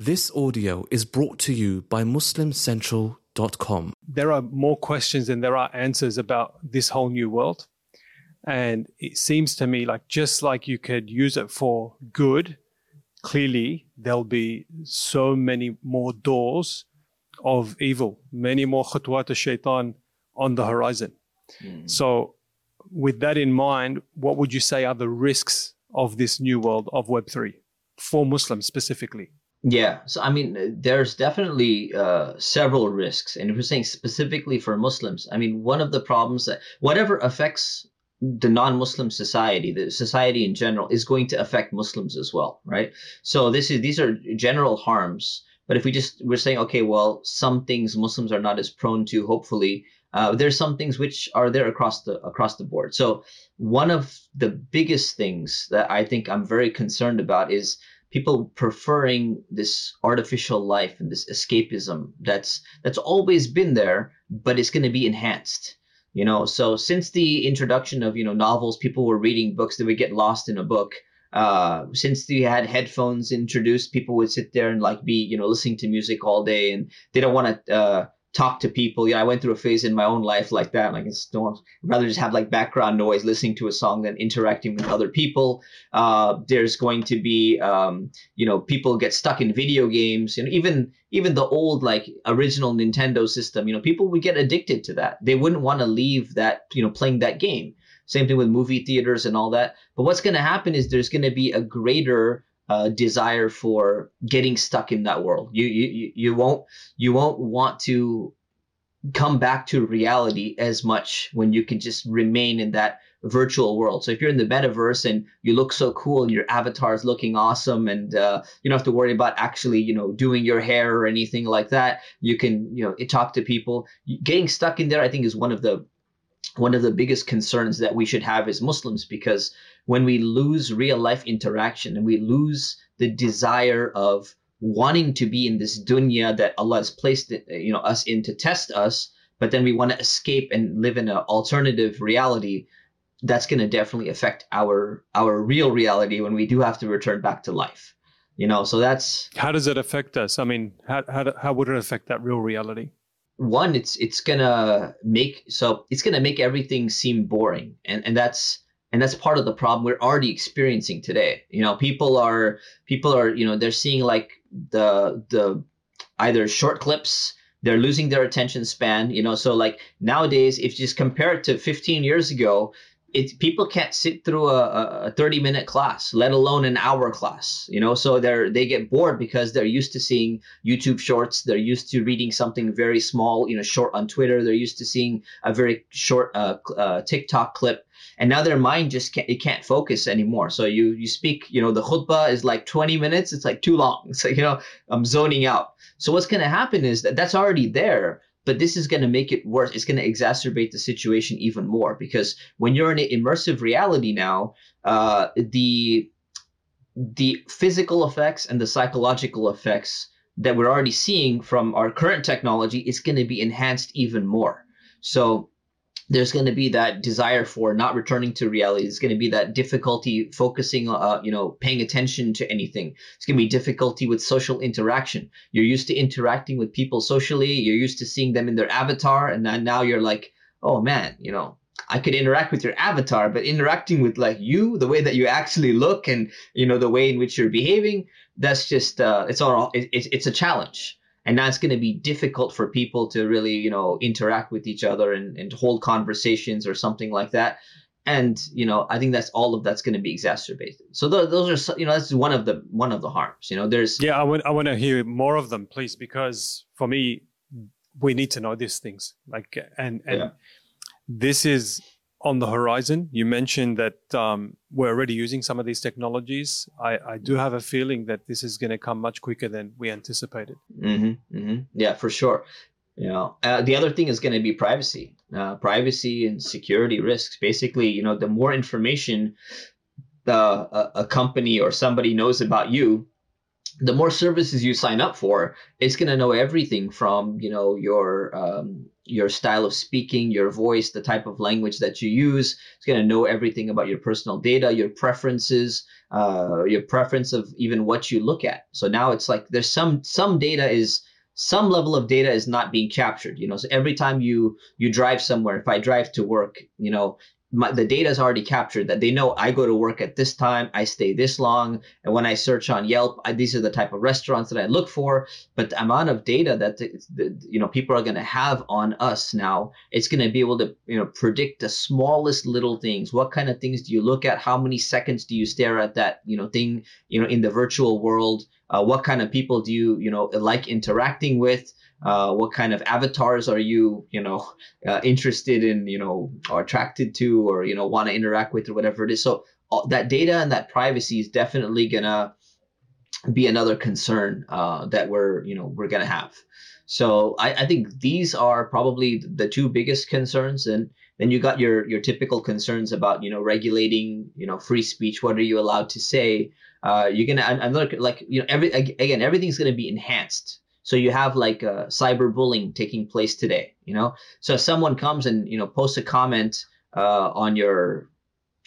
This audio is brought to you by MuslimCentral.com. There are more questions than there are answers about this whole new world. And it seems to me like just like you could use it for good, clearly there'll be so many more doors of evil, many more khutwat shaitan on the horizon. Mm. So, with that in mind, what would you say are the risks of this new world of Web3 for Muslims specifically? Yeah, so I mean, there's definitely uh, several risks, and if we're saying specifically for Muslims, I mean, one of the problems that whatever affects the non-Muslim society, the society in general, is going to affect Muslims as well, right? So this is these are general harms. But if we just we're saying, okay, well, some things Muslims are not as prone to. Hopefully, uh, there's some things which are there across the across the board. So one of the biggest things that I think I'm very concerned about is people preferring this artificial life and this escapism that's that's always been there but it's going to be enhanced you know? So since the introduction of you know novels people were reading books they would get lost in a book. Uh, since they had headphones introduced people would sit there and like be you know listening to music all day and they don't want to uh, talk to people. Yeah, I went through a phase in my own life like that. Like it's don't rather just have like background noise, listening to a song than interacting with other people. Uh, there's going to be, um, you know, people get stuck in video games. You know, even even the old like original Nintendo system. You know, people would get addicted to that. They wouldn't want to leave that. You know, playing that game. Same thing with movie theaters and all that. But what's going to happen is there's going to be a greater uh, desire for getting stuck in that world. You, you you won't you won't want to come back to reality as much when you can just remain in that virtual world. So if you're in the metaverse and you look so cool and your avatar is looking awesome and uh, you don't have to worry about actually, you know, doing your hair or anything like that, you can, you know, talk to people. Getting stuck in there, I think, is one of the one of the biggest concerns that we should have as Muslims because when we lose real life interaction and we lose the desire of wanting to be in this dunya that Allah has placed you know us in to test us, but then we want to escape and live in an alternative reality, that's going to definitely affect our our real reality when we do have to return back to life. You know, so that's how does it affect us? I mean, how how, how would it affect that real reality? One, it's it's gonna make so it's gonna make everything seem boring, and and that's and that's part of the problem we're already experiencing today. You know people are people are you know they're seeing like the the either short clips they're losing their attention span you know so like nowadays if you just compare it to 15 years ago it people can't sit through a, a 30 minute class let alone an hour class you know? So they're they get bored because they're used to seeing youtube shorts they're used to reading something very small you know short on twitter they're used to seeing a very short uh, uh, tiktok clip and now their mind just can't it can't focus anymore. So you you speak you know the khutbah is like 20 minutes it's like too long so you know i'm zoning out. So what's going to happen is that that's already there but this is going to make it worse. It's going to exacerbate the situation even more because when you're in an immersive reality now, uh, the the physical effects and the psychological effects that we're already seeing from our current technology is going to be enhanced even more. So there's going to be that desire for not returning to reality. There's going to be that difficulty focusing, uh, you know, paying attention to anything. It's going to be difficulty with social interaction. You're used to interacting with people socially. You're used to seeing them in their avatar, and now you're like, oh man, you know, I could interact with your avatar, but interacting with like you, the way that you actually look, and you know, the way in which you're behaving, that's just uh, it's all it, it's a challenge and that's going to be difficult for people to really you know interact with each other and, and hold conversations or something like that. And you know i think that's all of that's going to be exacerbated. So th- those are you know that's one of the one of the harms you know there's yeah i want i want to hear more of them please because for me we need to know these things. Like and and yeah. this is on the horizon. You mentioned that um, we're already using some of these technologies. I, I do have a feeling that this is going to come much quicker than we anticipated. Mm-hmm, mm-hmm. Yeah, for sure. You know, uh, the other thing is going to be privacy, uh, privacy and security risks. Basically, you know, the more information the a, a company or somebody knows about you, the more services you sign up for, it's going to know everything from you know your um, your style of speaking, your voice, the type of language that you use. It's going to know everything about your personal data, your preferences, uh, your preference of even what you look at. So now it's like there's some some data is some level of data is not being captured you know so every time you you drive somewhere if i drive to work you know my, the data is already captured that they know I go to work at this time, I stay this long, and when I search on Yelp, I, these are the type of restaurants that I look for. But the amount of data that the, the, you know people are going to have on us now, it's going to be able to you know predict the smallest little things. What kind of things do you look at? How many seconds do you stare at that you know thing you know in the virtual world? Uh, what kind of people do you you know like interacting with? Uh, what kind of avatars are you you know uh, interested in you know or attracted to or you know want to interact with or whatever it is? So uh, that data and that privacy is definitely gonna be another concern uh, that we're you know we're gonna have. So I, I think these are probably the two biggest concerns and then you got your your typical concerns about you know regulating you know free speech. What are you allowed to say? Uh, you're gonna another like you know every again everything's gonna be enhanced so you have like a cyberbullying taking place today, you know. So if someone comes and you know posts a comment uh, on your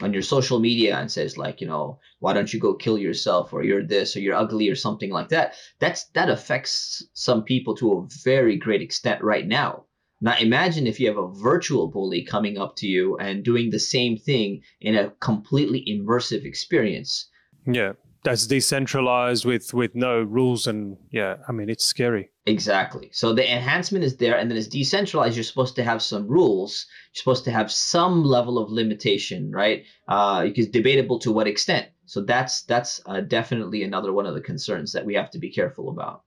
on your social media and says like you know why don't you go kill yourself? Or you're this or you're ugly or something like that that's that affects some people to a very great extent right now. Now imagine if you have a virtual bully coming up to you and doing the same thing in a completely immersive experience. Yeah that's decentralized with with no rules and yeah i mean it's scary. Exactly. So the enhancement is there and then it's decentralized. You're supposed to have some rules. You're supposed to have some level of limitation right? Uh it's debatable to what extent. So that's that's uh, definitely another one of the concerns that we have to be careful about